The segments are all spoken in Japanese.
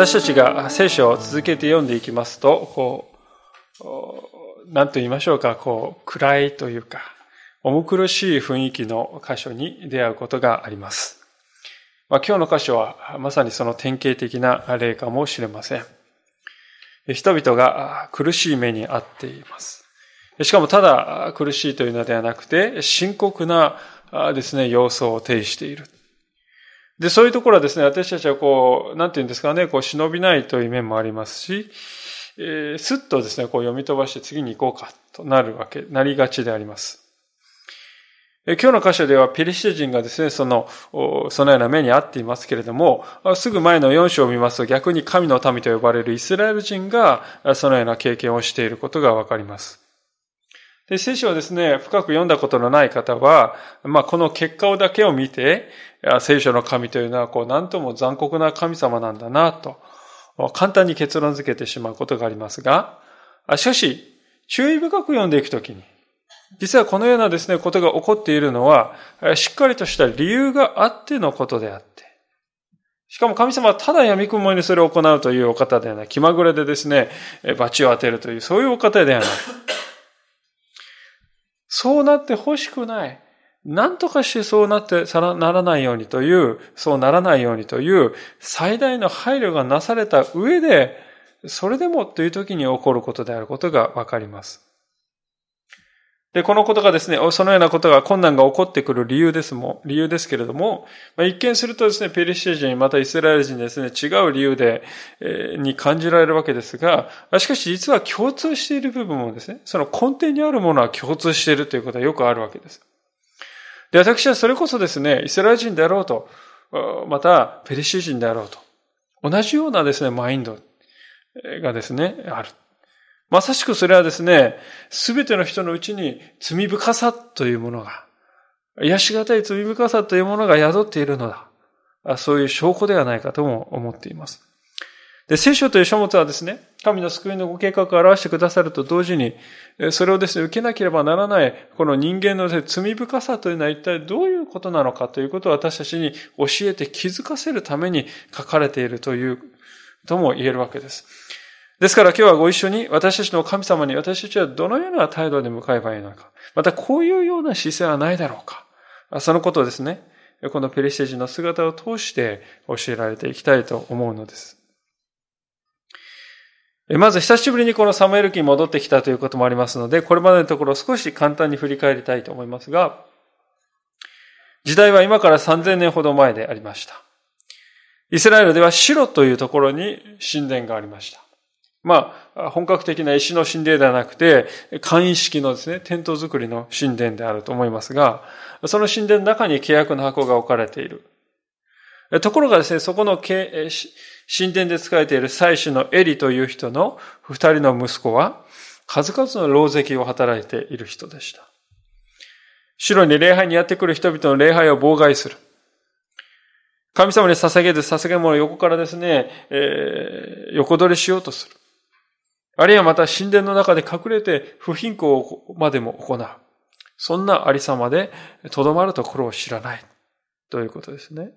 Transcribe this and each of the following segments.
私たちが聖書を続けて読んでいきますと、こう、何と言いましょうか、こう、暗いというか、重苦しい雰囲気の箇所に出会うことがあります。まあ、今日の箇所はまさにその典型的な例かもしれません。人々が苦しい目に遭っています。しかもただ苦しいというのではなくて、深刻なですね、様相を呈している。で、そういうところはですね、私たちはこう、なんて言うんですかね、こう、忍びないという面もありますし、えー、すっとですね、こう読み飛ばして次に行こうかとなるわけ、なりがちであります。今日の箇所ではペリシテ人がですね、その、そのような目に遭っていますけれども、すぐ前の4章を見ますと逆に神の民と呼ばれるイスラエル人がそのような経験をしていることがわかります。で聖書をですね、深く読んだことのない方は、まあ、この結果をだけを見て、聖書の神というのは、こう、なんとも残酷な神様なんだな、と、簡単に結論付けてしまうことがありますが、しかし、注意深く読んでいくときに、実はこのようなですね、ことが起こっているのは、しっかりとした理由があってのことであって、しかも神様はただ闇雲にそれを行うというお方ではない。気まぐれでですね、罰を当てるという、そういうお方ではない。そうなって欲しくない。何とかしてそうなってならないようにという、そうならないようにという最大の配慮がなされた上で、それでもという時に起こることであることがわかります。で、このことがですね、そのようなことが、困難が起こってくる理由ですも、理由ですけれども、まあ、一見するとですね、ペリシテ人、またイスラエル人ですね、違う理由で、えー、に感じられるわけですが、しかし実は共通している部分もですね、その根底にあるものは共通しているということはよくあるわけです。で、私はそれこそですね、イスラエル人であろうと、また、ペリシテ人であろうと、同じようなですね、マインドがですね、ある。まさしくそれはですね、すべての人のうちに罪深さというものが、癒しがたい罪深さというものが宿っているのだ。そういう証拠ではないかとも思っています。で、聖書という書物はですね、神の救いのご計画を表してくださると同時に、それをですね、受けなければならない、この人間の罪深さというのは一体どういうことなのかということを私たちに教えて気づかせるために書かれているという、とも言えるわけです。ですから今日はご一緒に私たちの神様に私たちはどのような態度で向かえばいいのか。またこういうような姿勢はないだろうか。そのことをですね、このペリシテ人の姿を通して教えられていきたいと思うのです。まず久しぶりにこのサムエル記に戻ってきたということもありますので、これまでのところを少し簡単に振り返りたいと思いますが、時代は今から3000年ほど前でありました。イスラエルではシロというところに神殿がありました。まあ、本格的な石の神殿ではなくて、簡易式のですね、テント作りの神殿であると思いますが、その神殿の中に契約の箱が置かれている。ところがですね、そこの神殿で使えている祭司のエリという人の二人の息子は、数々の狼藉を働いている人でした。城に礼拝にやってくる人々の礼拝を妨害する。神様に捧げる捧げ物を横からですね、えー、横取りしようとする。あるいはまた神殿の中で隠れて不貧困までも行う。そんなありさまでとどまるところを知らない。ということですね。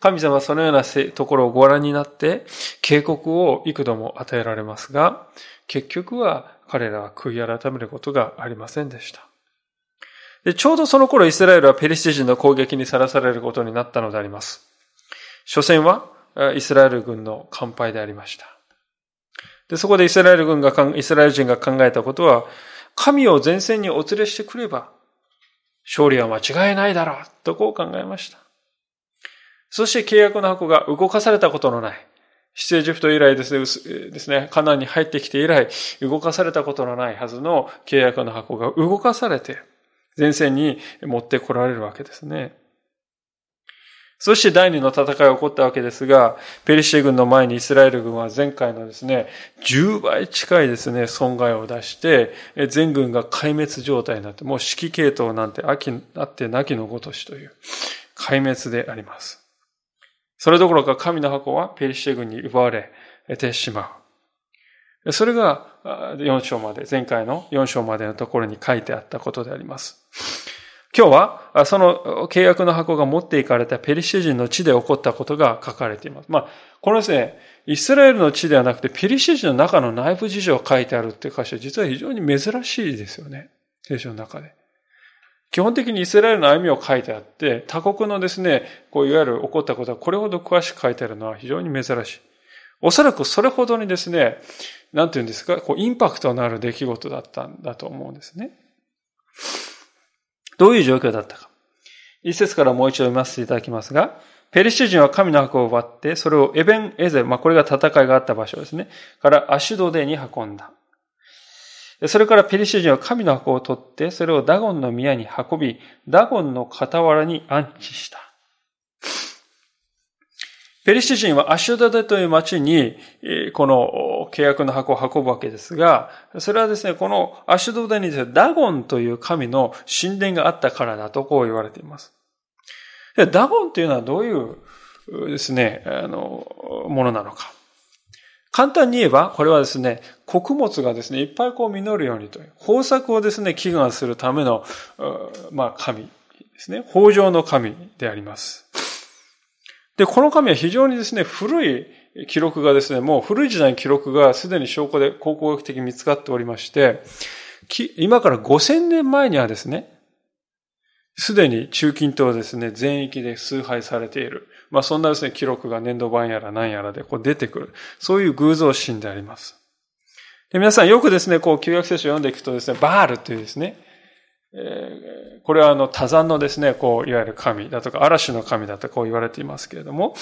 神様はそのようなところをご覧になって警告を幾度も与えられますが、結局は彼らは悔い改めることがありませんでした。でちょうどその頃イスラエルはペリシテ人の攻撃にさらされることになったのであります。初戦はイスラエル軍の乾杯でありました。で、そこでイスラエル軍が、イスラエル人が考えたことは、神を前線にお連れしてくれば、勝利は間違いないだろう、とこう考えました。そして契約の箱が動かされたことのない、出エジプト以来ですね、ですね、カナンに入ってきて以来、動かされたことのないはずの契約の箱が動かされて、前線に持ってこられるわけですね。そして第二の戦いが起こったわけですが、ペリシテ軍の前にイスラエル軍は前回のですね、10倍近いですね、損害を出して、全軍が壊滅状態になって、もう指揮系統なんて秋あってなきのごとしという、壊滅であります。それどころか神の箱はペリシテ軍に奪われてしまう。それが4章まで、前回の4章までのところに書いてあったことであります。今日は、その契約の箱が持っていかれたペリシテ人の地で起こったことが書かれています。まあ、このですね、イスラエルの地ではなくて、ペリシテ人の中の内部事情が書いてあるっていう箇所実は非常に珍しいですよね。聖書の中で。基本的にイスラエルの歩みを書いてあって、他国のですね、こういわゆる起こったことはこれほど詳しく書いてあるのは非常に珍しい。おそらくそれほどにですね、なんていうんですか、こうインパクトのある出来事だったんだと思うんですね。どういう状況だったか。一節からもう一度読ませていただきますが、ペリシテ人は神の箱を奪って、それをエベン・エゼル、まあ、これが戦いがあった場所ですね。からアシュドデに運んだ。それからペリシテ人は神の箱を取って、それをダゴンの宮に運び、ダゴンの傍らに安置した。ペリシテ人はアシュダデという町に、この契約の箱を運ぶわけですが、それはですね、このアシュドデにダゴンという神の神殿があったからだとこう言われています。ダゴンというのはどういうですね、あの、ものなのか。簡単に言えば、これはですね、穀物がですね、いっぱいこう実るようにという、豊作をですね、祈願するための、まあ、神ですね。豊穣の神であります。で、この紙は非常にですね、古い記録がですね、もう古い時代の記録がすでに証拠で考古学的に見つかっておりまして、今から5000年前にはですね、すでに中近東ですね、全域で崇拝されている。まあそんなですね、記録が粘土板やら何やらでこう出てくる。そういう偶像神であります。で皆さんよくですね、こう旧約聖書を読んでいくとですね、バールというですね、えー、これはあの多山のですね、こう、いわゆる神だとか、嵐の神だとこう言われていますけれども、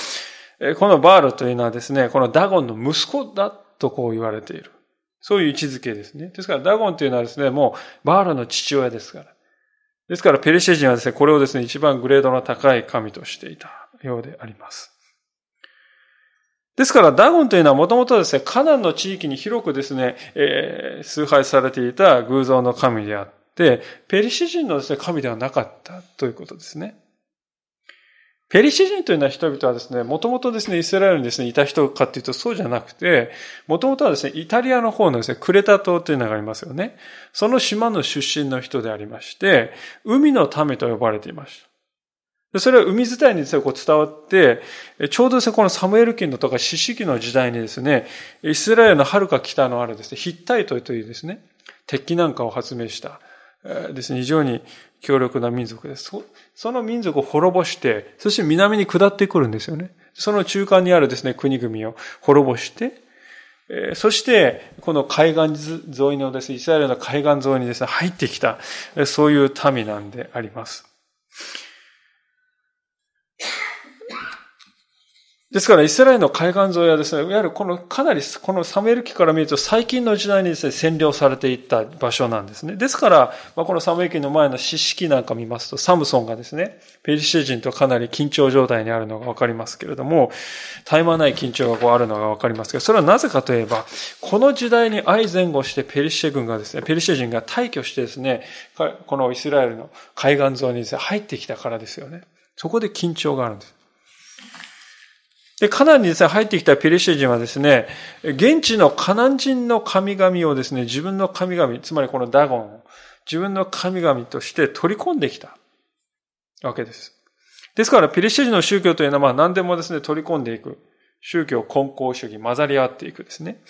えー、このバールというのはですね、このダゴンの息子だとこう言われている。そういう位置づけですね。ですから、ダゴンというのはですね、もう、バールの父親ですから。ですから、ペリシェ人はですね、これをですね、一番グレードの高い神としていたようであります。ですから、ダゴンというのはもともとですね、カナンの地域に広くですね、えー、崇拝されていた偶像の神であって、ペリシ人のですね、神ではなかったということですね。ペリシ人というのは人々はですね、もともとですね、イスラエルにですね、いた人かっていうとそうじゃなくて、もともとはですね、イタリアの方のですね、クレタ島というのがありますよね。その島の出身の人でありまして、海の民と呼ばれていました。それは海伝いにですね、こう伝わって、ちょうどですね、このサムエル記のとか四式の時代にですね、イスラエルの遥か北のあるですね、ヒッタイトというですね、鉄器なんかを発明したですね、非常に強力な民族です。その民族を滅ぼして、そして南に下ってくるんですよね。その中間にあるですね、国々を滅ぼして、そして、この海岸沿いのですね、イスラエルの海岸沿いにですね、入ってきた、そういう民なんであります。ですから、イスラエルの海岸沿いはですね、いわゆるこの、かなり、このサムエル記から見ると最近の時代にですね、占領されていった場所なんですね。ですから、まあ、このサムエル記の前の四式なんか見ますと、サムソンがですね、ペリシテ人とかなり緊張状態にあるのがわかりますけれども、絶え間ない緊張がこうあるのがわかりますけど、それはなぜかといえば、この時代に相前後してペリシテ軍がですね、ペリシテ人が退去してですね、このイスラエルの海岸沿いにですね、入ってきたからですよね。そこで緊張があるんです。で、カナンにですね、入ってきたペリシテ人はですね、現地のカナン人の神々をですね、自分の神々、つまりこのダゴン、自分の神々として取り込んできたわけです。ですから、ペリシテ人の宗教というのは、まあ何でもですね、取り込んでいく。宗教根高主義、混ざり合っていくですね。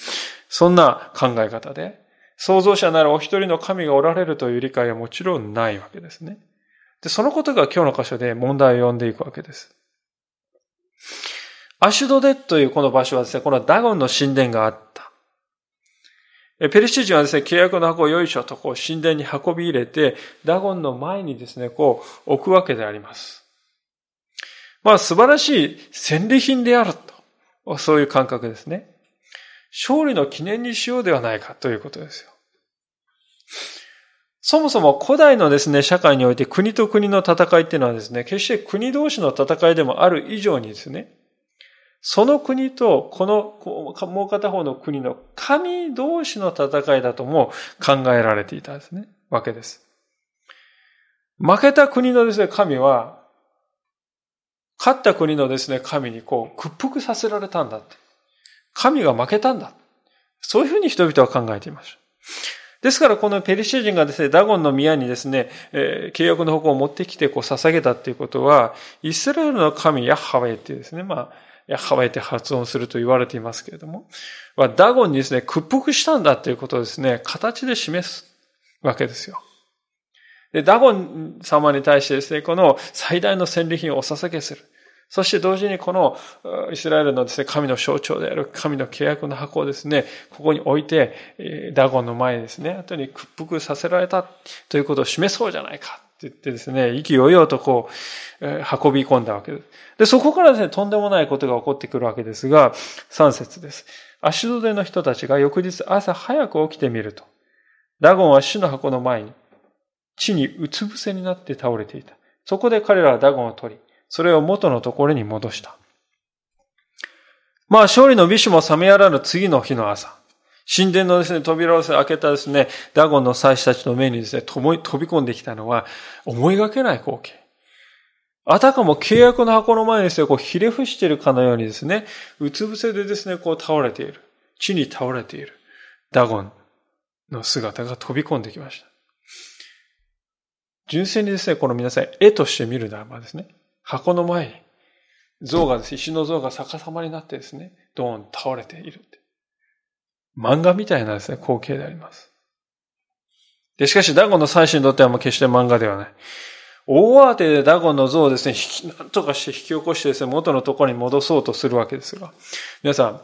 そんな考え方で、創造者ならお一人の神がおられるという理解はもちろんないわけですね。で、そのことが今日の箇所で問題を呼んでいくわけです。アシュドデというこの場所はですね、このダゴンの神殿があった。ペリシテ人はですね、契約の箱をよいしょとこう神殿に運び入れて、ダゴンの前にですね、こう置くわけであります。まあ素晴らしい戦利品であると。そういう感覚ですね。勝利の記念にしようではないかということですよ。そもそも古代のですね、社会において国と国の戦いっていうのはですね、決して国同士の戦いでもある以上にですね、その国とこのもう片方の国の神同士の戦いだとも考えられていたですね、わけです。負けた国のですね、神は、勝った国のですね、神にこう屈服させられたんだって。神が負けたんだ。そういうふうに人々は考えていました。ですからこのペリシテ人がですね、ダゴンの宮にですね、えー、契約の矛を持ってきてこう捧げたっていうことは、イスラエルの神ヤッハウェイっていうですね、まあ、ヤッハウェイって発音すると言われていますけれども、ダゴンにですね、屈服したんだということをですね、形で示すわけですよ。で、ダゴン様に対してですね、この最大の戦利品をお捧げする。そして同時にこのイスラエルのですね、神の象徴である神の契約の箱をですね、ここに置いて、ダゴンの前にですね、後に屈服させられたということを示そうじゃないかって言ってですね、意気揚々とこうえ、運び込んだわけです。で、そこからですね、とんでもないことが起こってくるわけですが、3節です。足戸での人たちが翌日朝早く起きてみると、ダゴンは主の箱の前に、地にうつ伏せになって倒れていた。そこで彼らはダゴンを取り、それを元のところに戻した。まあ、勝利の美酒も冷めやらぬ次の日の朝。神殿のですね、扉を開けたですね、ダゴンの祭司たちの目にですね、飛び込んできたのは、思いがけない光景。あたかも契約の箱の前にですね、こう、ひれ伏しているかのようにですね、うつ伏せでですね、こう倒れている。地に倒れている。ダゴンの姿が飛び込んできました。純粋にですね、この皆さん、絵として見るならばですね、箱の前に、像がですね、石の像が逆さまになってですね、ドーン倒れている。漫画みたいなですね、光景であります。で、しかし、ダゴンの祭司にとってはもう決して漫画ではない。大慌てでダゴンの像をですね、なんとかして引き起こしてですね、元のところに戻そうとするわけですが、皆さん、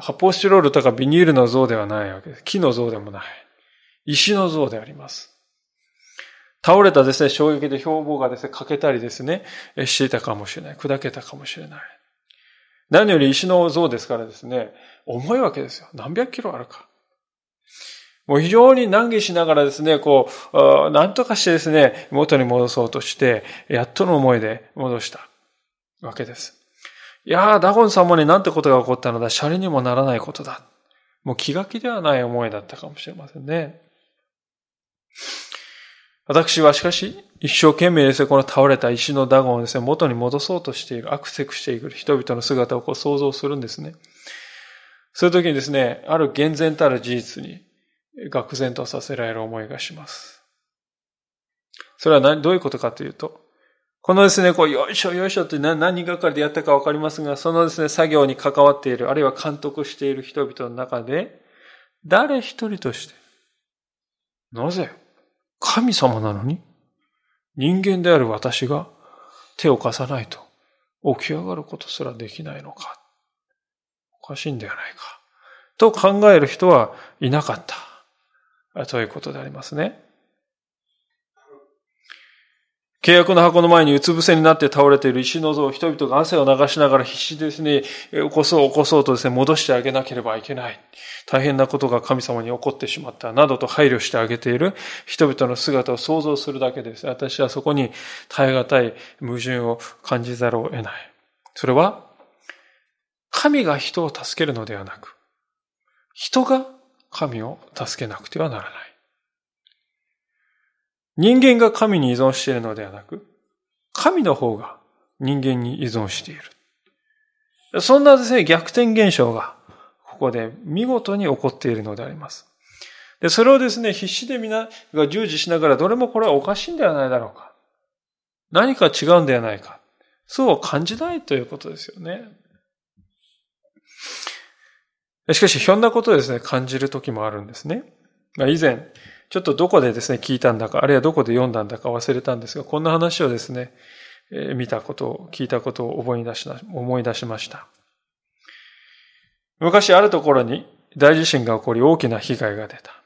発泡スチロールとかビニールの像ではないわけです。木の像でもない。石の像であります。倒れたですね、衝撃で標榜がですね、欠けたりですね、していたかもしれない。砕けたかもしれない。何より石の像ですからですね、重いわけですよ。何百キロあるか。もう非常に難儀しながらですね、こう、何とかしてですね、元に戻そうとして、やっとの思いで戻したわけです。いやー、ダゴン様になんてことが起こったのだ、シャレにもならないことだ。もう気が気ではない思いだったかもしれませんね。私はしかし、一生懸命ですね、この倒れた石のダゴンをですね、元に戻そうとしている、アクセクしている人々の姿をこう想像するんですね。そういう時にですね、ある厳然たる事実に、愕然とさせられる思いがします。それは何、どういうことかというと、このですね、こう、よいしょよいしょって何人がかりでやったかわかりますが、そのですね、作業に関わっている、あるいは監督している人々の中で、誰一人として、なぜ神様なのに人間である私が手を貸さないと起き上がることすらできないのか。おかしいんではないか。と考える人はいなかった。ということでありますね。契約の箱の前にうつ伏せになって倒れている石の像を人々が汗を流しながら必死ですね、起こそう起こそうとですね、戻してあげなければいけない。大変なことが神様に起こってしまった。などと配慮してあげている人々の姿を想像するだけです。私はそこに耐え難い矛盾を感じざるを得ない。それは、神が人を助けるのではなく、人が神を助けなくてはならない。人間が神に依存しているのではなく、神の方が人間に依存している。そんなですね、逆転現象が、ここで見事に起こっているのであります。で、それをですね、必死で皆が従事しながら、どれもこれはおかしいんではないだろうか。何か違うんではないか。そう感じないということですよね。しかし、ひょんなことをですね、感じる時もあるんですね。以前、ちょっとどこでですね、聞いたんだか、あるいはどこで読んだんだか忘れたんですが、こんな話をですね、見たことを、聞いたことを思い出し思い出しました。昔あるところに大地震が起こり大きな被害が出た。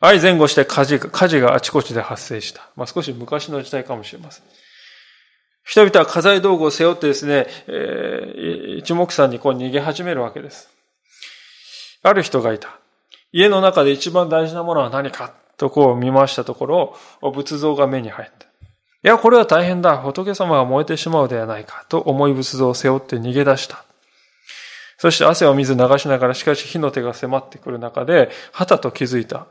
愛前後して火事が、火事があちこちで発生した。まあ、少し昔の時代かもしれません。人々は家財道具を背負ってですね、えー、一目散にこう逃げ始めるわけです。ある人がいた。家の中で一番大事なものは何か？とこう見ましたところ、仏像が目に入った。いや、これは大変だ。仏様が燃えてしまうではないか。と重い仏像を背負って逃げ出した。そして汗を水流しながら、しかし火の手が迫ってくる中で、はたと気づいた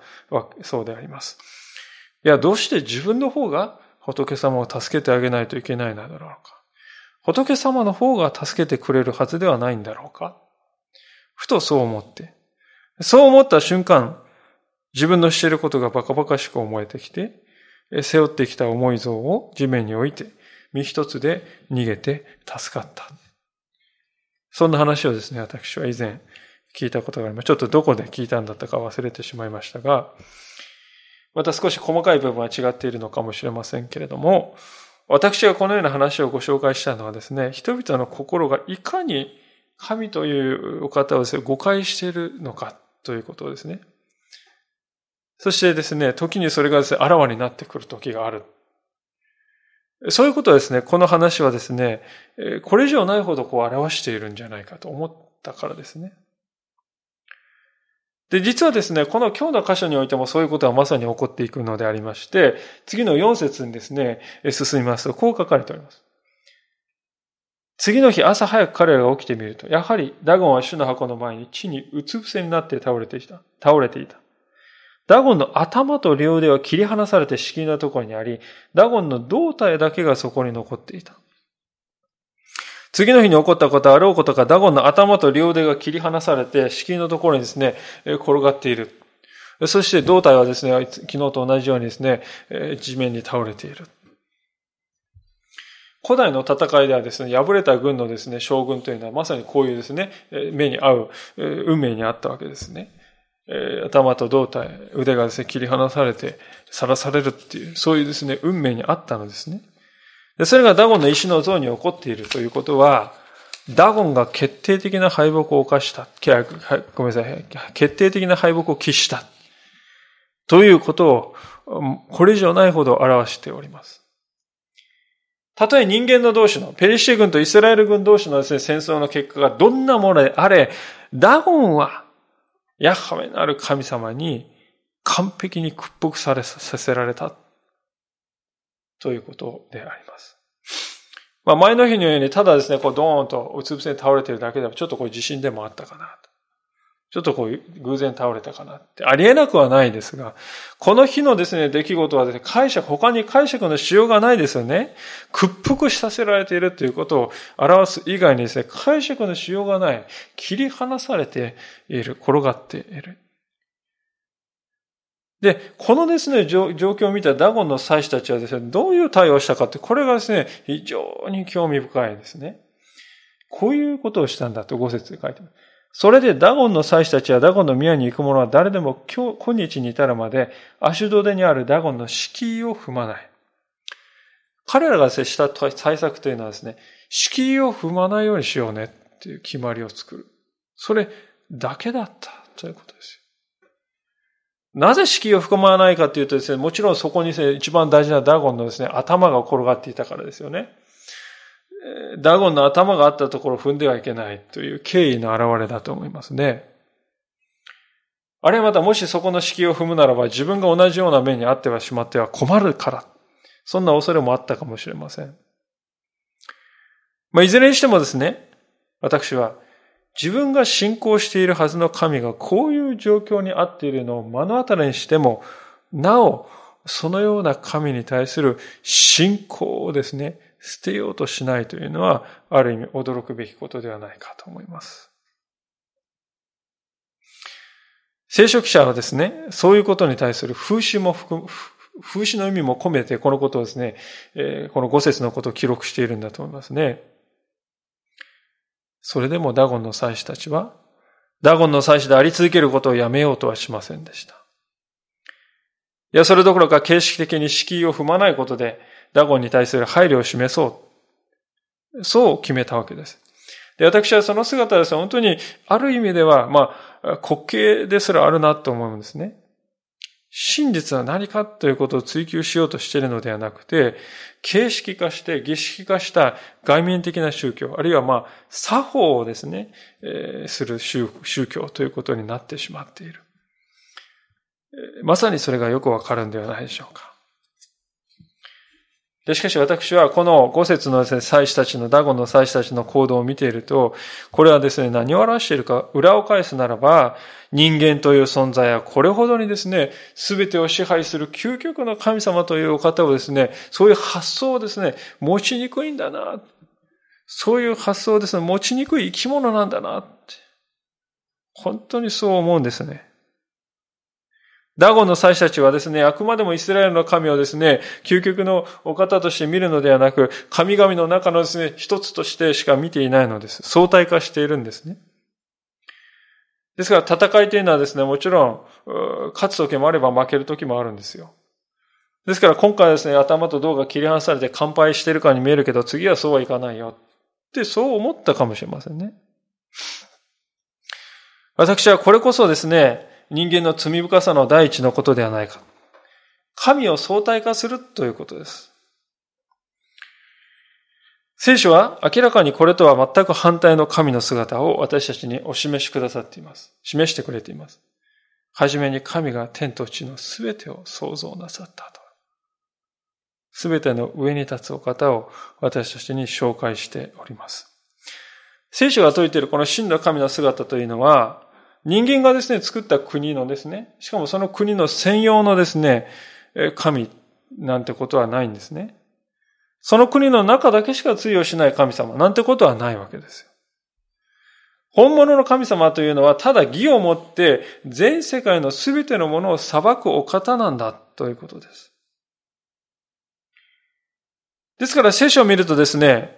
そうであります。いや、どうして自分の方が仏様を助けてあげないといけないのだろうか。仏様の方が助けてくれるはずではないんだろうか。ふとそう思って。そう思った瞬間、自分のしていることがバカバカしく思えてきて、背負ってきた重い像を地面に置いて、身一つで逃げて助かった。そんな話をですね、私は以前聞いたことがあります。ちょっとどこで聞いたんだったか忘れてしまいましたが、また少し細かい部分は違っているのかもしれませんけれども、私がこのような話をご紹介したのはですね、人々の心がいかに神というお方をですね、誤解しているのかということですね。そしてですね、時にそれがですね、あらわになってくる時がある。そういうことはですね、この話はですね、これ以上ないほどこう表しているんじゃないかと思ったからですね。で、実はですね、この今日の箇所においてもそういうことはまさに起こっていくのでありまして、次の4節にですね、進みますと、こう書かれております。次の日朝早く彼らが起きてみると、やはりダゴンは主の箱の前に地にうつ伏せになって倒れていた。倒れていた。ダゴンの頭と両腕は切り離されて敷居のところにあり、ダゴンの胴体だけがそこに残っていた。次の日に起こったことはあろうことか、ダゴンの頭と両腕が切り離されて、敷居のところにですね、転がっている。そして胴体はですね、昨日と同じようにですね、地面に倒れている。古代の戦いではですね、敗れた軍のですね、将軍というのはまさにこういうですね、目に合う運命にあったわけですね。頭と胴体、腕がですね、切り離されて、さらされるっていう、そういうですね、運命にあったのですね。でそれがダゴンの石の像に起こっているということは、ダゴンが決定的な敗北を犯した。ごめんなさい。決定的な敗北を喫した。ということを、これ以上ないほど表しております。たとえ人間の同士の、ペリシテ軍とイスラエル軍同士のですね、戦争の結果がどんなものであれ、ダゴンは、ヤハウェなる神様に完璧に屈服されさせられた。ということであります。まあ、前の日のように、ただですね、こう、ドーンとうつ伏せに倒れているだけでも、ちょっとこう、地震でもあったかなと。ちょっとこう、偶然倒れたかなって。ありえなくはないですが、この日のですね、出来事はですね、解釈、他に解釈のしようがないですよね。屈服させられているということを表す以外にですね、解釈のしようがない。切り離されている、転がっている。で、このですね、状況を見たダゴンの祭司たちはですね、どういう対応したかって、これがですね、非常に興味深いですね。こういうことをしたんだと5節で書いてます。それでダゴンの祭司たちはダゴンの宮に行く者は誰でも今日、今日に至るまで、アシュドデにあるダゴンの敷居を踏まない。彼らが接した対策というのはですね、敷居を踏まないようにしようねっていう決まりを作る。それだけだったということですよ。なぜ敷居を含まないかというとですね、もちろんそこにね、一番大事なダゴンのですね、頭が転がっていたからですよね。ダゴンの頭があったところを踏んではいけないという敬意の表れだと思いますね。あるいはまたもしそこの敷居を踏むならば自分が同じような目にあってはしまっては困るから。そんな恐れもあったかもしれません。まあ、いずれにしてもですね、私は自分が信仰しているはずの神がこういう状況にあっているのを目の当たりにしても、なお、そのような神に対する信仰をですね、捨てようとしないというのは、ある意味驚くべきことではないかと思います。聖書記者はですね、そういうことに対する風刺も含む、風刺の意味も込めてこのことをですね、この五節のことを記録しているんだと思いますね。それでもダゴンの祭司たちは、ダゴンの祭司であり続けることをやめようとはしませんでした。いや、それどころか形式的に敷居を踏まないことで、ダゴンに対する配慮を示そう。そう決めたわけです。で、私はその姿です本当に、ある意味では、まあ、滑稽ですらあるなと思うんですね。真実は何かということを追求しようとしているのではなくて、形式化して儀式化した外面的な宗教、あるいはまあ、作法をですね、えー、する宗教ということになってしまっている。まさにそれがよくわかるんではないでしょうか。でしかし私はこの五節のですね、祭司たちの、ダゴの祭司たちの行動を見ていると、これはですね、何を表しているか、裏を返すならば、人間という存在はこれほどにですね、すべてを支配する究極の神様というお方をですね、そういう発想をですね、持ちにくいんだな。そういう発想をですね、持ちにくい生き物なんだな。本当にそう思うんですね。ダゴンの祭司たちはですね、あくまでもイスラエルの神をですね、究極のお方として見るのではなく、神々の中のですね、一つとしてしか見ていないのです。相対化しているんですね。ですから戦いというのはですね、もちろん、勝つ時もあれば負ける時もあるんですよ。ですから今回はですね、頭と胴が切り離されて乾杯してるかに見えるけど、次はそうはいかないよ。ってそう思ったかもしれませんね。私はこれこそですね、人間の罪深さの第一のことではないか。神を相対化するということです。聖書は明らかにこれとは全く反対の神の姿を私たちにお示しくださっています。示してくれています。はじめに神が天と地のすべてを創造なさったと。すべての上に立つお方を私たちに紹介しております。聖書が説いているこの真の神の姿というのは、人間がですね、作った国のですね、しかもその国の専用のですね、神なんてことはないんですね。その国の中だけしか通用しない神様なんてことはないわけですよ。本物の神様というのはただ義をもって全世界の全てのものを裁くお方なんだということです。ですから聖書を見るとですね、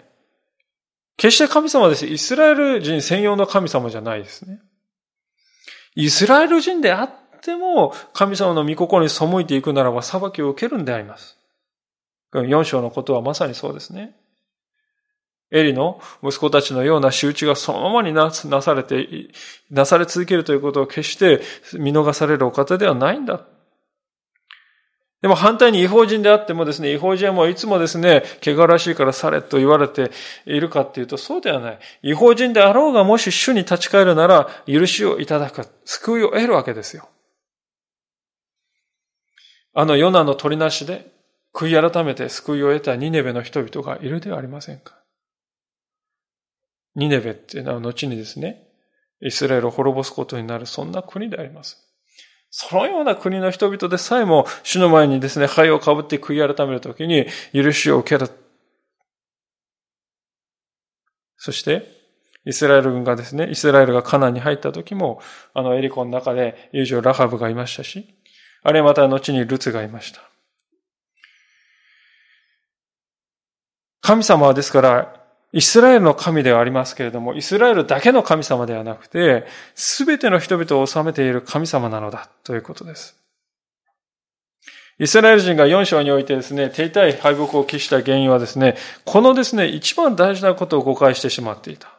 決して神様です。イスラエル人専用の神様じゃないですね。イスラエル人であっても、神様の御心に背いていくならば裁きを受けるんであります。4章のことはまさにそうですね。エリの息子たちのような仕打ちがそのままになされて、なされ続けるということを決して見逃されるお方ではないんだ。でも反対に違法人であってもですね、違法人はもういつもですね、汚らしいからされと言われているかっていうとそうではない。違法人であろうがもし主に立ち返るなら許しをいただく、救いを得るわけですよ。あのヨナの取りなしで悔い改めて救いを得たニネベの人々がいるではありませんか。ニネベっていうのは後にですね、イスラエルを滅ぼすことになるそんな国であります。そのような国の人々でさえも主の前にですね、灰をかぶって悔い改めるときに許しを受ける。そして、イスラエル軍がですね、イスラエルがカナンに入った時も、あのエリコの中で友情ラハブがいましたし、あるいはまた後にルツがいました。神様はですから、イスラエルの神ではありますけれども、イスラエルだけの神様ではなくて、すべての人々を治めている神様なのだということです。イスラエル人が4章においてですね、手痛い敗北を喫した原因はですね、このですね、一番大事なことを誤解してしまっていた。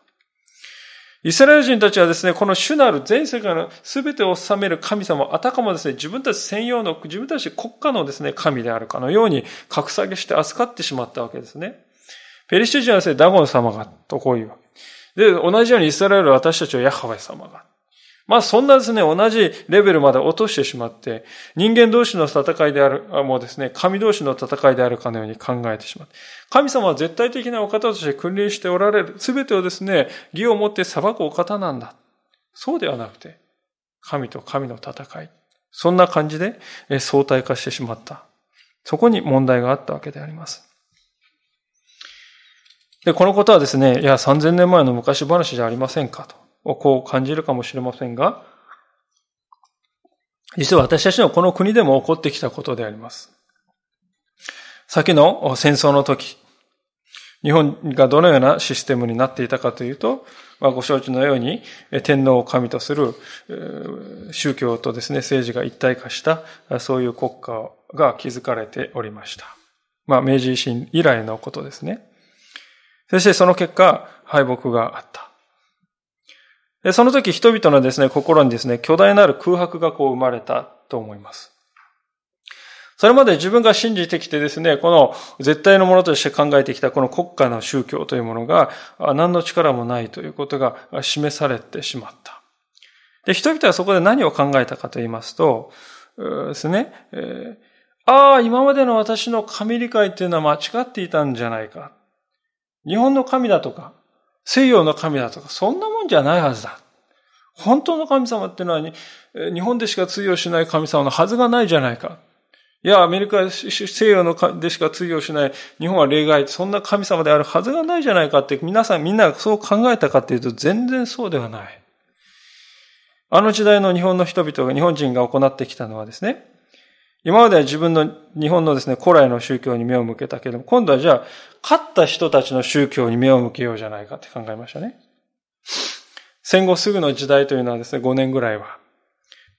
イスラエル人たちはですね、この主なる全世界の全てを治める神様あたかもですね、自分たち専用の、自分たち国家のですね、神であるかのように格下げして扱ってしまったわけですね。ペリシテ人はですね、ダゴン様が、とこういうわけ。で、同じようにイスラエルは私たちはヤハウェ様が。まあそんなですね、同じレベルまで落としてしまって、人間同士の戦いである、もうですね、神同士の戦いであるかのように考えてしまって。神様は絶対的なお方として君臨しておられる。すべてをですね、義をもって裁くお方なんだ。そうではなくて、神と神の戦い。そんな感じで相対化してしまった。そこに問題があったわけであります。で、このことはですね、いや、3000年前の昔話じゃありませんかと、こう感じるかもしれませんが、実は私たちのこの国でも起こってきたことであります。先の戦争の時、日本がどのようなシステムになっていたかというと、まあ、ご承知のように、天皇を神とする宗教とですね、政治が一体化した、そういう国家が築かれておりました。まあ、明治維新以来のことですね。そしてその結果、敗北があった。その時人々のですね、心にですね、巨大なる空白がこう生まれたと思います。それまで自分が信じてきてですね、この絶対のものとして考えてきたこの国家の宗教というものが何の力もないということが示されてしまった。で、人々はそこで何を考えたかと言いますと、ですね。えー、ああ、今までの私の神理解っていうのは間違っていたんじゃないか。日本の神だとか、西洋の神だとか、そんなもんじゃないはずだ。本当の神様ってのは、日本でしか通用しない神様のはずがないじゃないか。いや、アメリカ、西洋のでしか通用しない、日本は例外、そんな神様であるはずがないじゃないかって、皆さんみんなそう考えたかっていうと、全然そうではない。あの時代の日本の人々が、日本人が行ってきたのはですね、今までは自分の日本のですね、古来の宗教に目を向けたけれども、今度はじゃあ、勝った人たちの宗教に目を向けようじゃないかって考えましたね。戦後すぐの時代というのはですね、5年ぐらいは、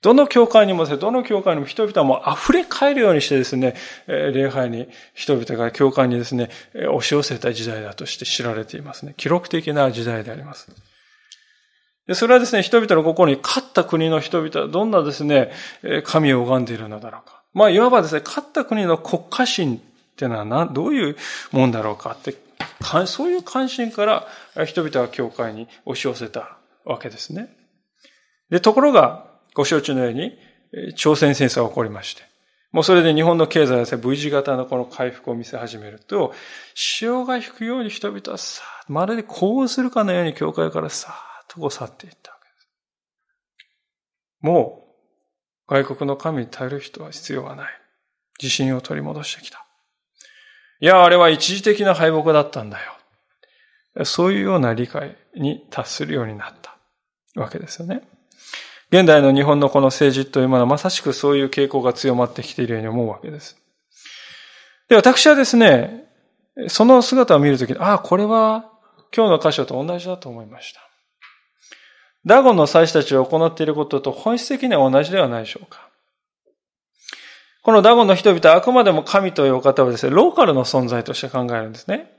どの教会にもですね、どの教会にも人々はもう溢れ返るようにしてですね、礼拝に人々が教会にですね、押し寄せた時代だとして知られていますね。記録的な時代であります。でそれはですね、人々の心に勝った国の人々はどんなですね、神を拝んでいるのだろうか。まあ、いわばですね、勝った国の国家心ってのは何、どういうもんだろうかって、そういう関心から人々は教会に押し寄せたわけですね。で、ところが、ご承知のように、朝鮮戦争が起こりまして、もうそれで日本の経済はですね、V 字型のこの回復を見せ始めると、潮が引くように人々はさ、まるで降雨するかのように教会からさーっとこう去っていったわけです。もう、外国の神に頼る人は必要はない。自信を取り戻してきた。いや、あれは一時的な敗北だったんだよ。そういうような理解に達するようになったわけですよね。現代の日本のこの政治というものはまさしくそういう傾向が強まってきているように思うわけです。で、私はですね、その姿を見るときに、ああ、これは今日の箇所と同じだと思いました。ダゴンの祭司たちを行っていることと本質的には同じではないでしょうか。このダゴンの人々はあくまでも神というお方をですね、ローカルの存在として考えるんですね。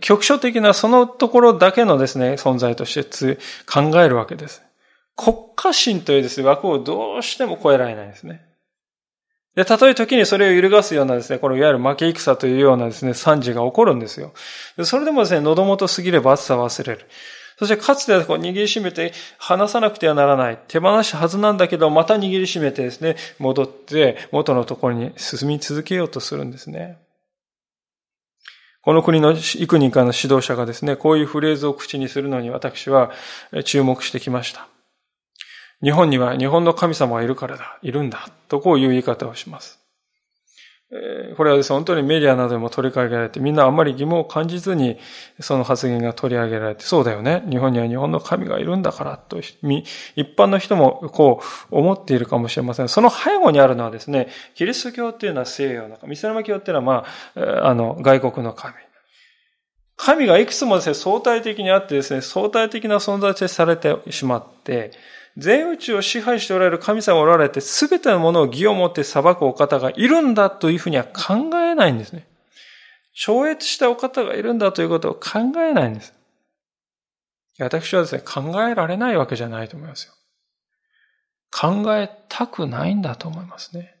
局所的なそのところだけのですね、存在として考えるわけです。国家心というですね、枠をどうしても超えられないんですね。で、たとえ時にそれを揺るがすようなですね、このいわゆる負け戦というようなですね、惨事が起こるんですよ。それでもですね、喉元すぎれば暑さ忘れる。そしてかつてはこう握りしめて離さなくてはならない。手放したはずなんだけど、また握りしめてですね、戻って元のところに進み続けようとするんですね。この国の幾人かの指導者がですね、こういうフレーズを口にするのに私は注目してきました。日本には日本の神様がいるからだ、いるんだ、とこういう言い方をします。これはですね、本当にメディアなどでも取り上げられて、みんなあんまり疑問を感じずに、その発言が取り上げられて、そうだよね。日本には日本の神がいるんだから、と、一般の人もこう思っているかもしれません。その背後にあるのはですね、キリスト教っていうのは西洋の神、イスラム教っていうのはまあ、あの、外国の神。神がいくつもですね、相対的にあってですね、相対的な存在とされてしまって、全宇宙を支配しておられる神様がおられて、すべてのものを義を持って裁くお方がいるんだというふうには考えないんですね。超越したお方がいるんだということを考えないんです。私はですね、考えられないわけじゃないと思いますよ。考えたくないんだと思いますね。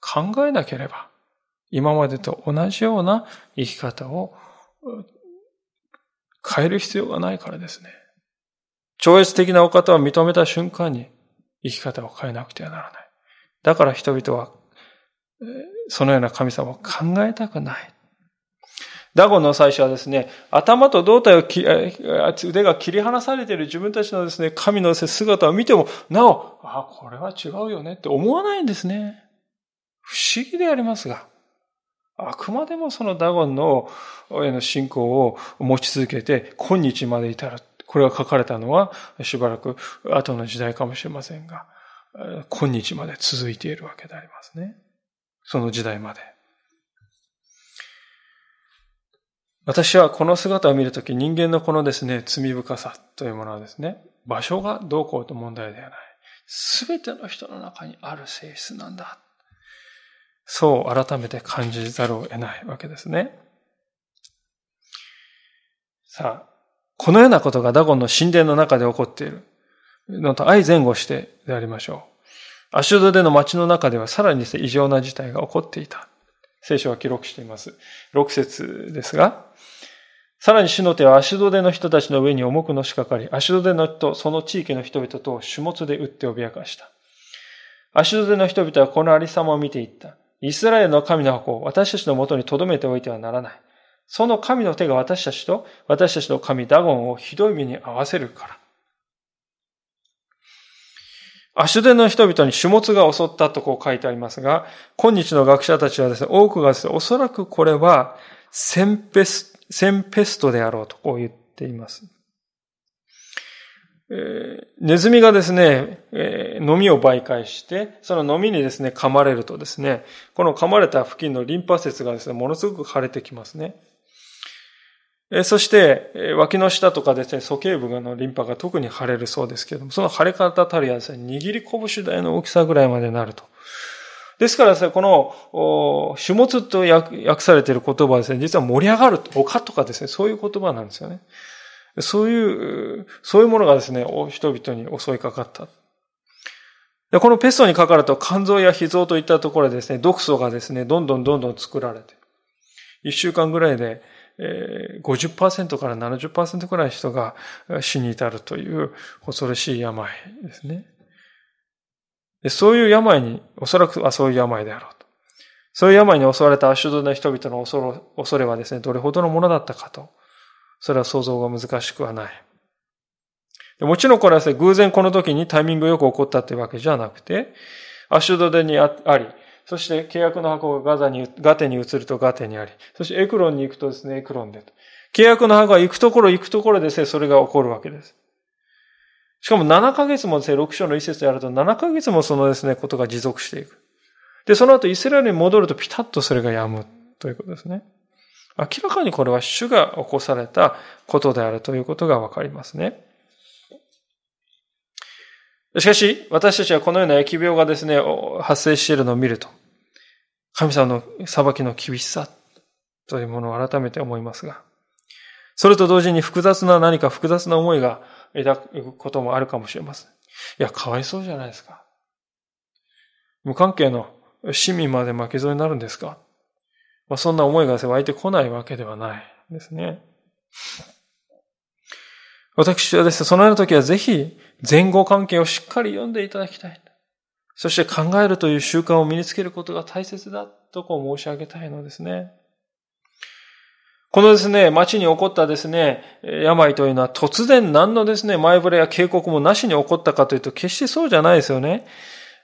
考えなければ、今までと同じような生き方を変える必要がないからですね。超越的なお方を認めた瞬間に生き方を変えなくてはならない。だから人々は、そのような神様を考えたくない。ダゴンの最初はですね、頭と胴体を腕が切り離されている自分たちのですね、神の姿を見ても、なお、あ、これは違うよねって思わないんですね。不思議でありますが、あくまでもそのダゴンのへの信仰を持ち続けて、今日まで至る。これが書かれたのはしばらく後の時代かもしれませんが、今日まで続いているわけでありますね。その時代まで。私はこの姿を見るとき人間のこのですね、罪深さというものはですね、場所がどうこうと問題ではない。すべての人の中にある性質なんだ。そう改めて感じざるを得ないわけですね。さあ、このようなことがダゴンの神殿の中で起こっているのと相前後してでありましょう。アシュドでの町の中ではさらに異常な事態が起こっていた。聖書は記録しています。6節ですが、さらに主の手はアシュドデの人たちの上に重くのしかかり、アシュドデの人、その地域の人々と種物で撃って脅かした。アシュドデの人々はこのありさまを見ていった。イスラエルの神の箱を私たちのもとに留めておいてはならない。その神の手が私たちと私たちの神ダゴンをひどい目に合わせるから。アシュデの人々に種物が襲ったとこう書いてありますが、今日の学者たちはですね、多くがですね、おそらくこれは、センペスセンペストであろうとこう言っています。えー、ネズミがですね、えー、飲みを媒介して、その飲みにですね、噛まれるとですね、この噛まれた付近のリンパ節がですね、ものすごく腫れてきますね。そして、脇の下とかですね、鼠径部のリンパが特に腫れるそうですけれども、その腫れ方たるやですね、握り拳大の大きさぐらいまでなると。ですからですね、この、種物と訳されている言葉はですね、実は盛り上がる、丘とかですね、そういう言葉なんですよね。そういう、そういうものがですね、人々に襲いかかった。でこのペストにかかると肝臓や脾臓といったところでですね、毒素がですね、どんどんどんどん作られて、一週間ぐらいで、50%から70%くらい人が死に至るという恐ろしい病ですね。そういう病に、おそらくはそういう病であろうと。そういう病に襲われたアシュドの人々の恐れはですね、どれほどのものだったかと。それは想像が難しくはない。もちろんこれはですね、偶然この時にタイミングよく起こったというわけじゃなくて、アシュドデにあり、そして契約の箱がガザに、ガテに移るとガテにあり、そしてエクロンに行くとですね、エクロンで。契約の箱が行くところ行くところでですね、それが起こるわけです。しかも7ヶ月もですね、6章の一節でやると7ヶ月もそのですね、ことが持続していく。で、その後イスラエルに戻るとピタッとそれが止むということですね。明らかにこれは主が起こされたことであるということがわかりますね。しかし、私たちはこのような疫病がですね、発生しているのを見ると、神様の裁きの厳しさというものを改めて思いますが、それと同時に複雑な何か複雑な思いが抱くこともあるかもしれません。いや、かわいそうじゃないですか。無関係の市民まで負け添えになるんですか、まあ、そんな思いが湧いてこないわけではないですね。私はですね、そのような時はぜひ前後関係をしっかり読んでいただきたい。そして考えるという習慣を身につけることが大切だとこう申し上げたいのですね。このですね、町に起こったですね、病というのは突然何のですね、前触れや警告もなしに起こったかというと決してそうじゃないですよね。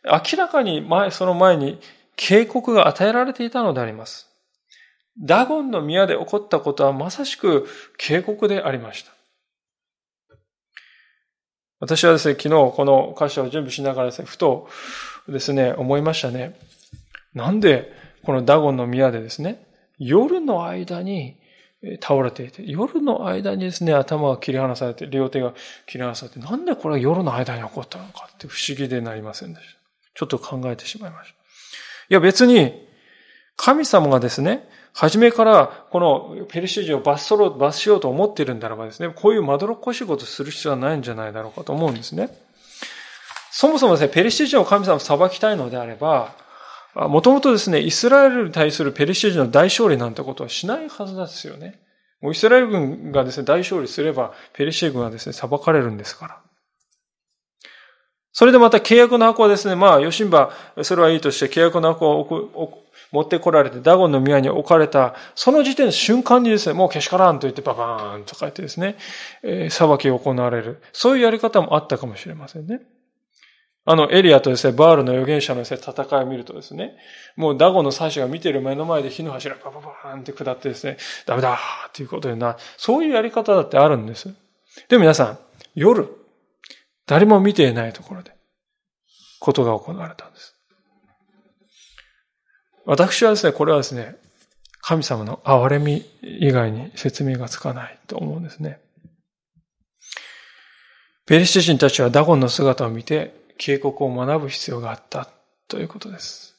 明らかに前、その前に警告が与えられていたのであります。ダゴンの宮で起こったことはまさしく警告でありました。私はですね、昨日この歌詞を準備しながらですね、ふとですね、思いましたね。なんでこのダゴンの宮でですね、夜の間に倒れていて、夜の間にですね、頭が切り離されて、両手が切り離されて、なんでこれは夜の間に起こったのかって不思議でなりませんでした。ちょっと考えてしまいました。いや別に、神様がですね、初めからこのペルシ人を罰そろ、罰しようと思っているんだらばですね、こういうまどろっこしいことする必要はないんじゃないだろうかと思うんですね。そもそもですね、ペルシ人を神様を裁きたいのであれば、もともとですね、イスラエルに対するペリシテ人の大勝利なんてことはしないはずなんですよね。もうイスラエル軍がですね、大勝利すれば、ペリシテ軍はですね、裁かれるんですから。それでまた契約の箱はですね、まあ、ヨシンバ、それはいいとして、契約の箱を持ってこられて、ダゴンの宮に置かれた、その時点瞬間にですね、もうけしからんと言ってババーンと書いてですね、えー、裁きを行われる。そういうやり方もあったかもしれませんね。あの、エリアとですね、バールの預言者のですね、戦いを見るとですね、もうダゴンの祭司が見ている目の前で火の柱がパパパーンって下ってですね、ダメだーっていうことでな、そういうやり方だってあるんです。で皆さん、夜、誰も見ていないところで、ことが行われたんです。私はですね、これはですね、神様の憐れみ以外に説明がつかないと思うんですね。ペリシテ人たちはダゴンの姿を見て、警告を学ぶ必要があったということです。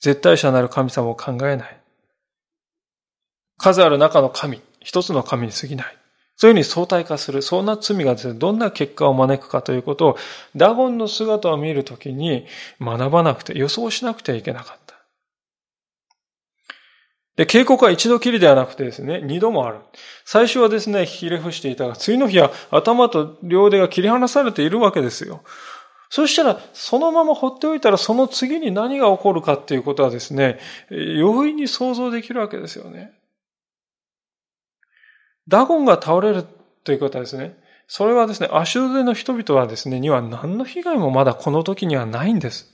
絶対者なる神様を考えない。数ある中の神、一つの神に過ぎない。そういうふうに相対化する、そんな罪がですね、どんな結果を招くかということを、ダゴンの姿を見るときに学ばなくて、予想しなくてはいけなかった。で、警告は一度きりではなくてですね、二度もある。最初はですね、ひれ伏していたが、次の日は頭と両腕が切り離されているわけですよ。そしたら、そのまま放っておいたら、その次に何が起こるかっていうことはですね、容易に想像できるわけですよね。ダゴンが倒れるということはですね、それはですね、アシュドデの人々はですね、には何の被害もまだこの時にはないんです。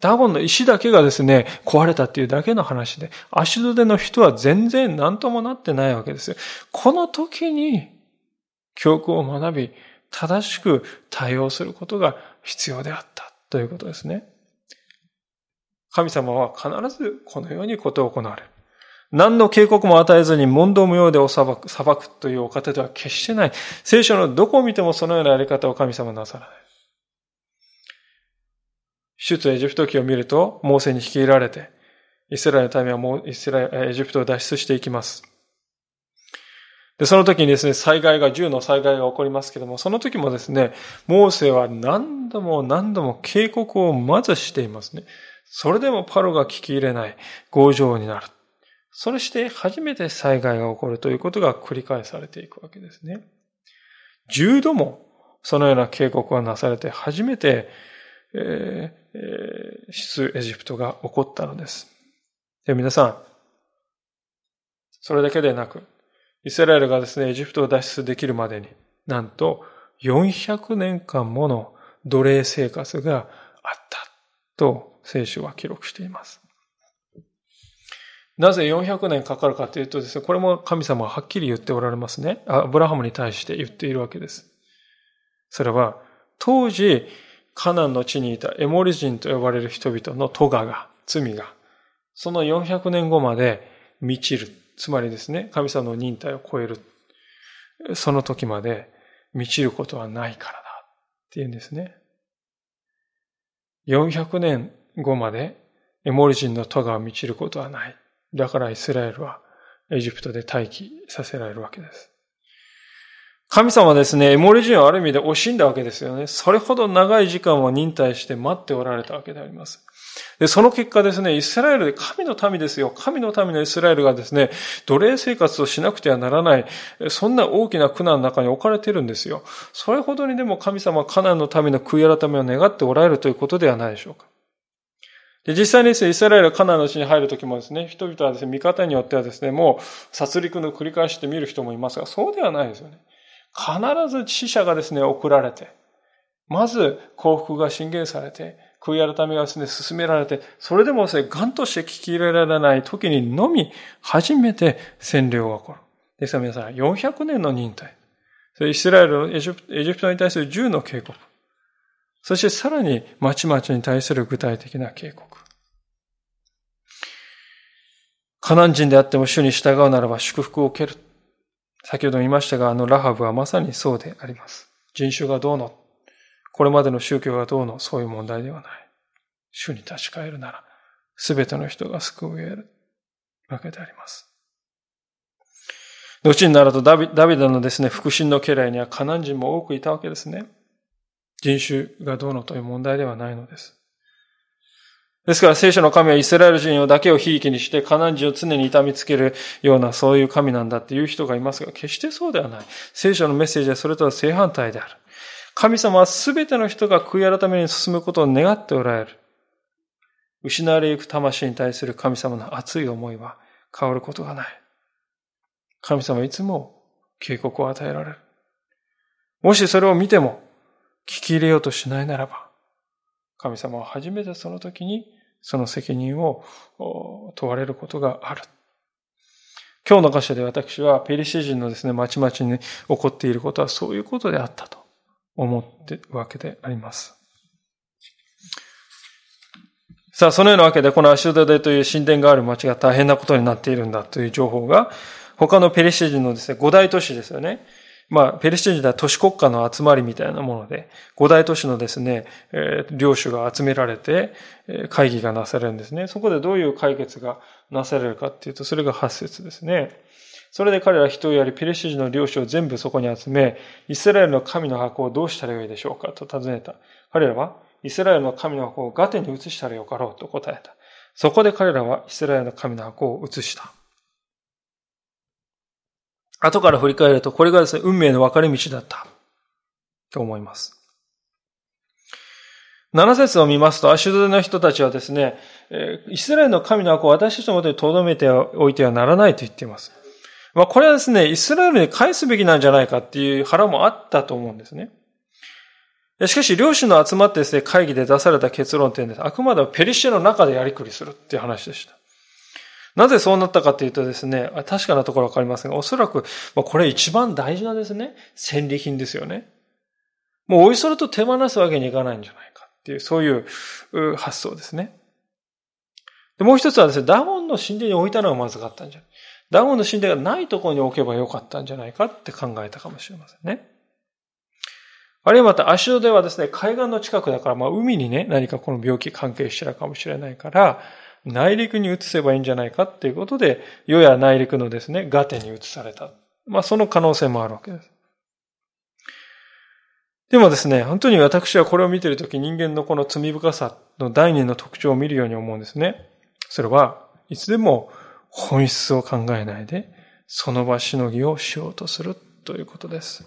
ダゴンの石だけがですね、壊れたっていうだけの話で、アシュドデの人は全然何ともなってないわけですよ。この時に、教訓を学び、正しく対応することが必要であったということですね。神様は必ずこのようにことを行われる。何の警告も与えずに問答無用でお裁く裁くというお方では決してない。聖書のどこを見てもそのようなやり方を神様なさらない。出エジプト記を見ると、モーセに率いられて、イスラエルの民はもうイスラエル、エジプトを脱出していきます。で、その時にですね、災害が、銃の災害が起こりますけども、その時もですね、モーセは何度も何度も警告をまずしていますね。それでもパロが聞き入れない、強情になる。それして初めて災害が起こるということが繰り返されていくわけですね。十度もそのような警告がなされて初めて、えーえー、出エジプトが起こったのです。で、皆さん、それだけでなく、イスラエルがですね、エジプトを脱出できるまでに、なんと400年間もの奴隷生活があったと聖書は記録しています。なぜ400年かかるかというとですね、これも神様ははっきり言っておられますね。アブラハムに対して言っているわけです。それは、当時、カナンの地にいたエモリ人と呼ばれる人々のトガが、罪が、その400年後まで満ちる。つまりですね、神様の忍耐を超える。その時まで満ちることはないからだ。っていうんですね。400年後までエモリ人のトガを満ちることはない。だからイスラエルはエジプトで待機させられるわけです。神様はですね、エモリ人をある意味で惜しんだわけですよね。それほど長い時間を忍耐して待っておられたわけであります。で、その結果ですね、イスラエルで神の民ですよ。神の民のイスラエルがですね、奴隷生活をしなくてはならない、そんな大きな苦難の中に置かれてるんですよ。それほどにでも神様はカナンの民の悔い改めを願っておられるということではないでしょうか。で、実際にですね、イスラエルがカナンの地に入るときもですね、人々はですね、見方によってはですね、もう殺戮の繰り返しで見る人もいますが、そうではないですよね。必ず死者がですね、送られて、まず幸福が進言されて、悔い改めがですね、進められて、それでもですね、ガンとして聞き入れられない時にのみ、初めて占領が起こる。ですから皆さん、400年の忍耐。それイスラエル、エジプトに対する10の警告。そしてさらに、まちまちに対する具体的な警告。カナン人であっても主に従うならば祝福を受ける。先ほど言いましたが、あのラハブはまさにそうであります。人種がどうの、これまでの宗教がどうの、そういう問題ではない。主に立ち返るなら、すべての人が救われるわけであります。後になるとダビダビデのですね、腹心の家来にはカナン人も多くいたわけですね。人種がどうのという問題ではないのです。ですから聖書の神はイスラエル人をだけをひいきにして、カナン人を常に痛みつけるようなそういう神なんだっていう人がいますが、決してそうではない。聖書のメッセージはそれとは正反対である。神様は全ての人が悔い改めに進むことを願っておられる。失われゆく魂に対する神様の熱い思いは変わることがない。神様はいつも警告を与えられる。もしそれを見ても聞き入れようとしないならば、神様は初めてその時にその責任を問われることがある。今日の箇所で私はペリシ人のですね、まちまちに起こっていることはそういうことであったと思っているわけであります。さあ、そのようなわけで、このアシュドデという神殿がある町が大変なことになっているんだという情報が、他のペリシ人のですね、五大都市ですよね。まあ、ペリシテ時代都市国家の集まりみたいなもので、五大都市のですね、えー、領主が集められて、えー、会議がなされるんですね。そこでどういう解決がなされるかっていうと、それが8節ですね。それで彼ら人をやり、ペリシテ人の領主を全部そこに集め、イスラエルの神の箱をどうしたらよいでしょうかと尋ねた。彼らは、イスラエルの神の箱をガテに移したらよかろうと答えた。そこで彼らはイスラエルの神の箱を移した。後から振り返ると、これがですね、運命の分かれ道だった。と思います。7節を見ますと、アシュドデの人たちはですね、イスラエルの神の箱を私たちのもとに留めておいてはならないと言っています。まあ、これはですね、イスラエルに返すべきなんじゃないかっていう腹もあったと思うんですね。しかし、両親の集まってですね、会議で出された結論点です。あくまでもペリシェの中でやりくりするっていう話でした。なぜそうなったかというとですね、確かなところわかりませんが、おそらく、まあ、これ一番大事なですね、戦利品ですよね。もうおいそれと手放すわけにいかないんじゃないかっていう、そういう発想ですね。でもう一つはですね、ダゴンの神殿に置いたのがまずかったんじゃない。ダゴンの神殿がないところに置けばよかったんじゃないかって考えたかもしれませんね。あるいはまた、足戸ではですね、海岸の近くだから、まあ海にね、何かこの病気関係してたかもしれないから、内陸に移せばいいんじゃないかっていうことで、世や内陸のですね、ガテに移された。まあその可能性もあるわけです。でもですね、本当に私はこれを見ているとき人間のこの罪深さの第二の特徴を見るように思うんですね。それはいつでも本質を考えないで、その場しのぎをしようとするということです。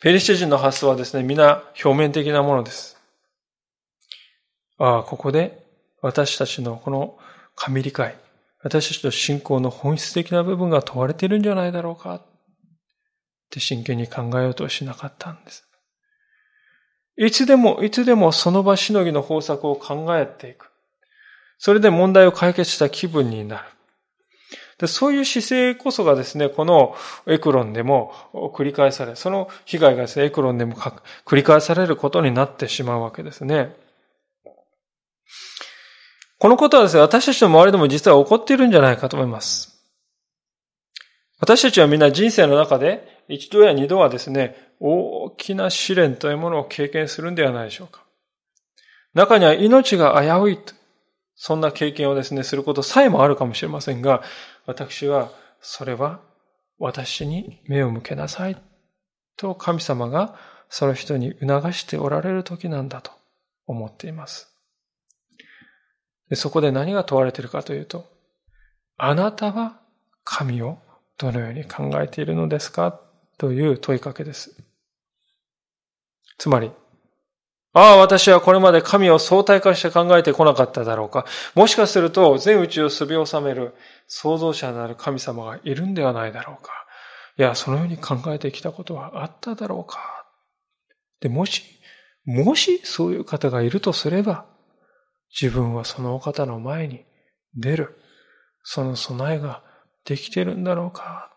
ペリシテ人の発想はですね、皆表面的なものです。ああ、ここで私たちのこの神理解、私たちの信仰の本質的な部分が問われているんじゃないだろうかって真剣に考えようとしなかったんです。いつでも、いつでもその場しのぎの方策を考えていく。それで問題を解決した気分になる。でそういう姿勢こそがですね、このエクロンでも繰り返され、その被害がですね、エクロンでも繰り返されることになってしまうわけですね。このことはですね、私たちの周りでも実は起こっているんじゃないかと思います。私たちはみんな人生の中で一度や二度はですね、大きな試練というものを経験するんではないでしょうか。中には命が危ういと、そんな経験をですね、することさえもあるかもしれませんが、私は、それは私に目を向けなさいと神様がその人に促しておられる時なんだと思っています。でそこで何が問われているかというと、あなたは神をどのように考えているのですかという問いかけです。つまり、ああ、私はこれまで神を相対化して考えてこなかっただろうか。もしかすると、全宇宙をすび収める創造者なる神様がいるんではないだろうか。いや、そのように考えてきたことはあっただろうか。で、もし、もしそういう方がいるとすれば、自分はそのお方の前に出る。その備えができてるんだろうか。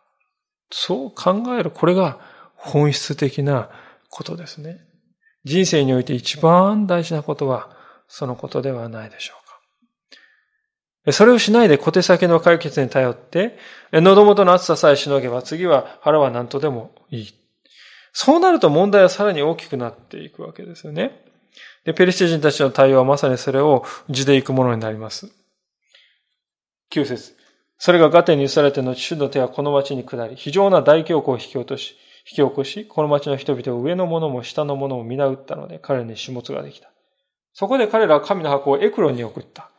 そう考える。これが本質的なことですね。人生において一番大事なことは、そのことではないでしょうか。それをしないで小手先の解決に頼って、喉元の暑ささえしのげば、次は腹は何とでもいい。そうなると問題はさらに大きくなっていくわけですよね。で、ペリシテ人たちの対応はまさにそれを地で行くものになります。9節それがガテに移されての主の手はこの町に下り、非常な大恐慌を引き落とし、引き起こし、この町の人々を上の者も下の者も皆打ったので、彼に始末ができた。そこで彼らは神の箱をエクロンに送った。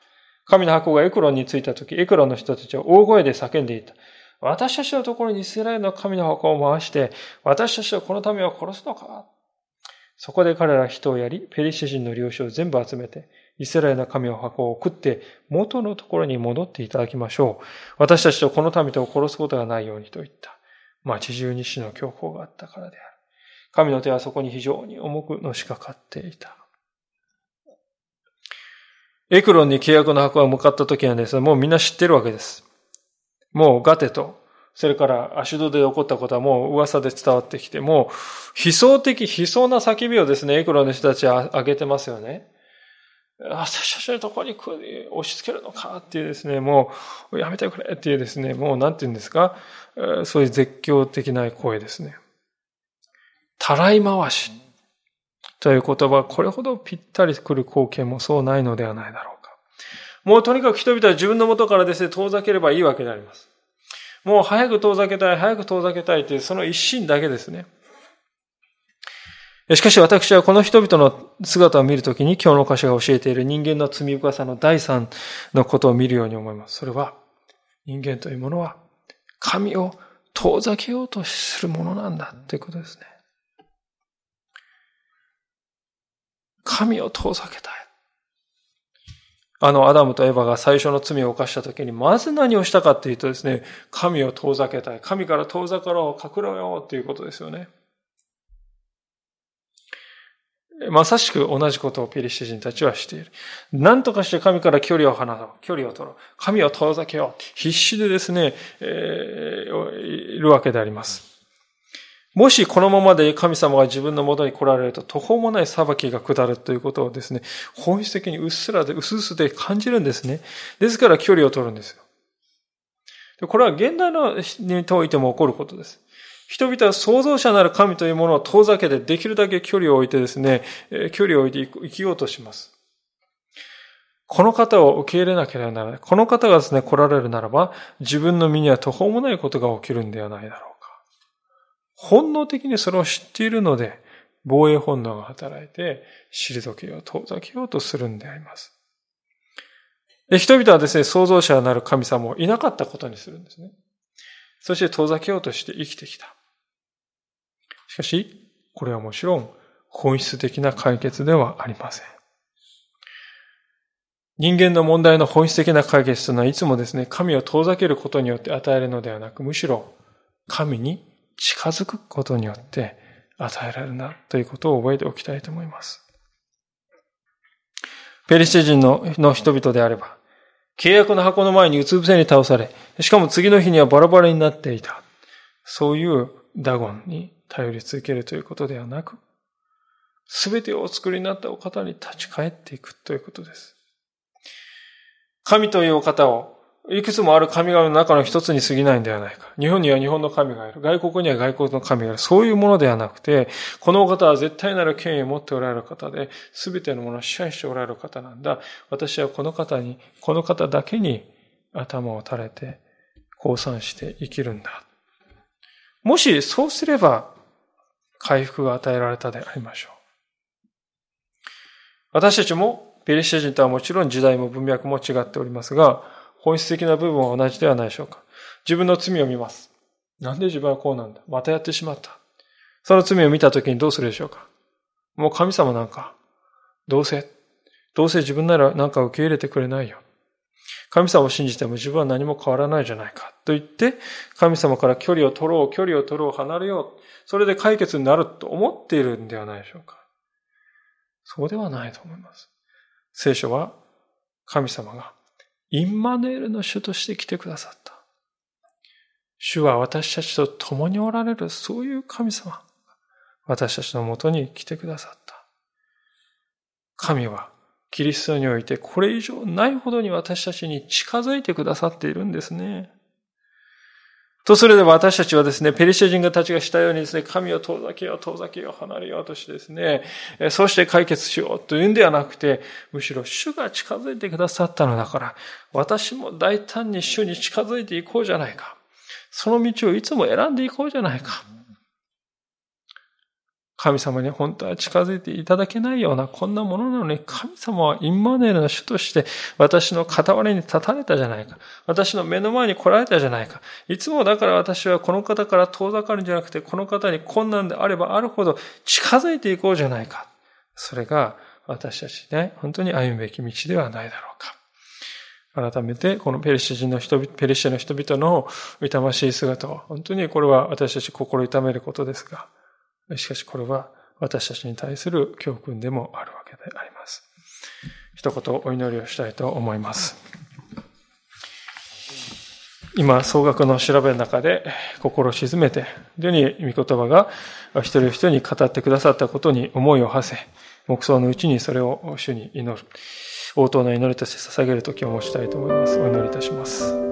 神の箱がエクロンに着いたとき、エクロンの人たちは大声で叫んでいた。私たちのところにイスラエルの神の箱を回して、私たちはこの民を殺すのかそこで彼ら人をやり、ペリシ人の領主を全部集めて、イスラエルの神の箱を送って元のところに戻っていただきましょう。私たちとこの民とを殺すことがないようにと言った。町中に死の強行があったからである。神の手はそこに非常に重くのしかかっていた。エクロンに契約の箱が向かった時はですね、もうみんな知ってるわけです。もうガテと、それからアシュドで起こったことはもう噂で伝わってきて、もう悲壮的、悲壮な叫びをですね、エクロの人たちは上げてますよね。私たちのとこに押し付けるのかっていうですね、もうやめてくれっていうですね、もうなんて言うんですか、そういう絶叫的な声ですね。たらい回しという言葉、これほどぴったり来る光景もそうないのではないだろうか。もうとにかく人々は自分の元からですね、遠ざければいいわけであります。もう早く遠ざけたい、早く遠ざけたいというその一心だけですね。しかし私はこの人々の姿を見るときに今日の歌詞が教えている人間の罪深さの第三のことを見るように思います。それは人間というものは神を遠ざけようとするものなんだということですね。神を遠ざけたい。あのアダムとエヴァが最初の罪を犯した時に、まず何をしたかっていうとですね、神を遠ざけたい。神から遠ざかろう、隠れようということですよね。まさしく同じことをペリシテ人たちはしている。何とかして神から距離を離そう。距離を取ろう。神を遠ざけよう。必死でですね、えー、いるわけであります。もしこのままで神様が自分の元に来られると途方もない裁きが下るということをですね、本質的にうっすらで、うすうすで感じるんですね。ですから距離を取るんですよ。これは現代のにおいても起こることです。人々は創造者なる神というものを遠ざけてできるだけ距離を置いてですね、距離を置いて生きようとします。この方を受け入れなければならない。この方がですね、来られるならば、自分の身には途方もないことが起きるんではないだろう。本能的にそれを知っているので、防衛本能が働いて、退けよう、遠ざけようとするんであります。で人々はですね、創造者なる神様をいなかったことにするんですね。そして遠ざけようとして生きてきた。しかし、これはもちろん本質的な解決ではありません。人間の問題の本質的な解決というのはいつもですね、神を遠ざけることによって与えるのではなく、むしろ神に近づくことによって与えられるなということを覚えておきたいと思います。ペリシテ人のの人々であれば、契約の箱の前にうつ伏せに倒され、しかも次の日にはバラバラになっていた。そういうダゴンに頼り続けるということではなく、すべてをお作りになったお方に立ち返っていくということです。神というお方をいくつもある神々の中の一つに過ぎないんではないか。日本には日本の神がいる。外国には外国の神がいる。そういうものではなくて、この方は絶対なる権威を持っておられる方で、すべてのものを支配しておられる方なんだ。私はこの方に、この方だけに頭を垂れて、降参して生きるんだ。もしそうすれば、回復が与えられたでありましょう。私たちも、ペリシテ人とはもちろん時代も文脈も違っておりますが、本質的な部分は同じではないでしょうか。自分の罪を見ます。なんで自分はこうなんだ？またやってしまった。その罪を見たときにどうするでしょうか？もう神様なんか、どうせ、どうせ自分ならなんか受け入れてくれないよ。神様を信じても自分は何も変わらないじゃないか。と言って、神様から距離を取ろう、距離を取ろう、離れよう。それで解決になると思っているんではないでしょうか。そうではないと思います。聖書は神様がインマヌエルの主として来てくださった。主は私たちと共におられる、そういう神様。私たちのもとに来てくださった。神はキリストにおいてこれ以上ないほどに私たちに近づいてくださっているんですね。とすれば私たちはですね、ペリシャ人たちがしたようにですね、神を遠ざけよう、遠ざけよう、離れようとしてですね、そうして解決しようというんではなくて、むしろ主が近づいてくださったのだから、私も大胆に主に近づいていこうじゃないか。その道をいつも選んでいこうじゃないか。神様に本当は近づいていただけないようなこんなものなのに、神様はインマネールの主として私の傍らに立たれたじゃないか。私の目の前に来られたじゃないか。いつもだから私はこの方から遠ざかるんじゃなくて、この方に困難であればあるほど近づいていこうじゃないか。それが私たちね、本当に歩むべき道ではないだろうか。改めて、このペリシ人の人々、ペリシの人々の痛ましい姿を、本当にこれは私たち心痛めることですが、しかしこれは私たちに対する教訓でもあるわけであります。一言お祈りをしたいと思います。今、総額の調べの中で心を沈めて、非常に御言葉が一人一人に語ってくださったことに思いを馳せ、黙想のうちにそれを主に祈る。応答の祈りとして捧げる時を持ちたいと思います。お祈りいたします。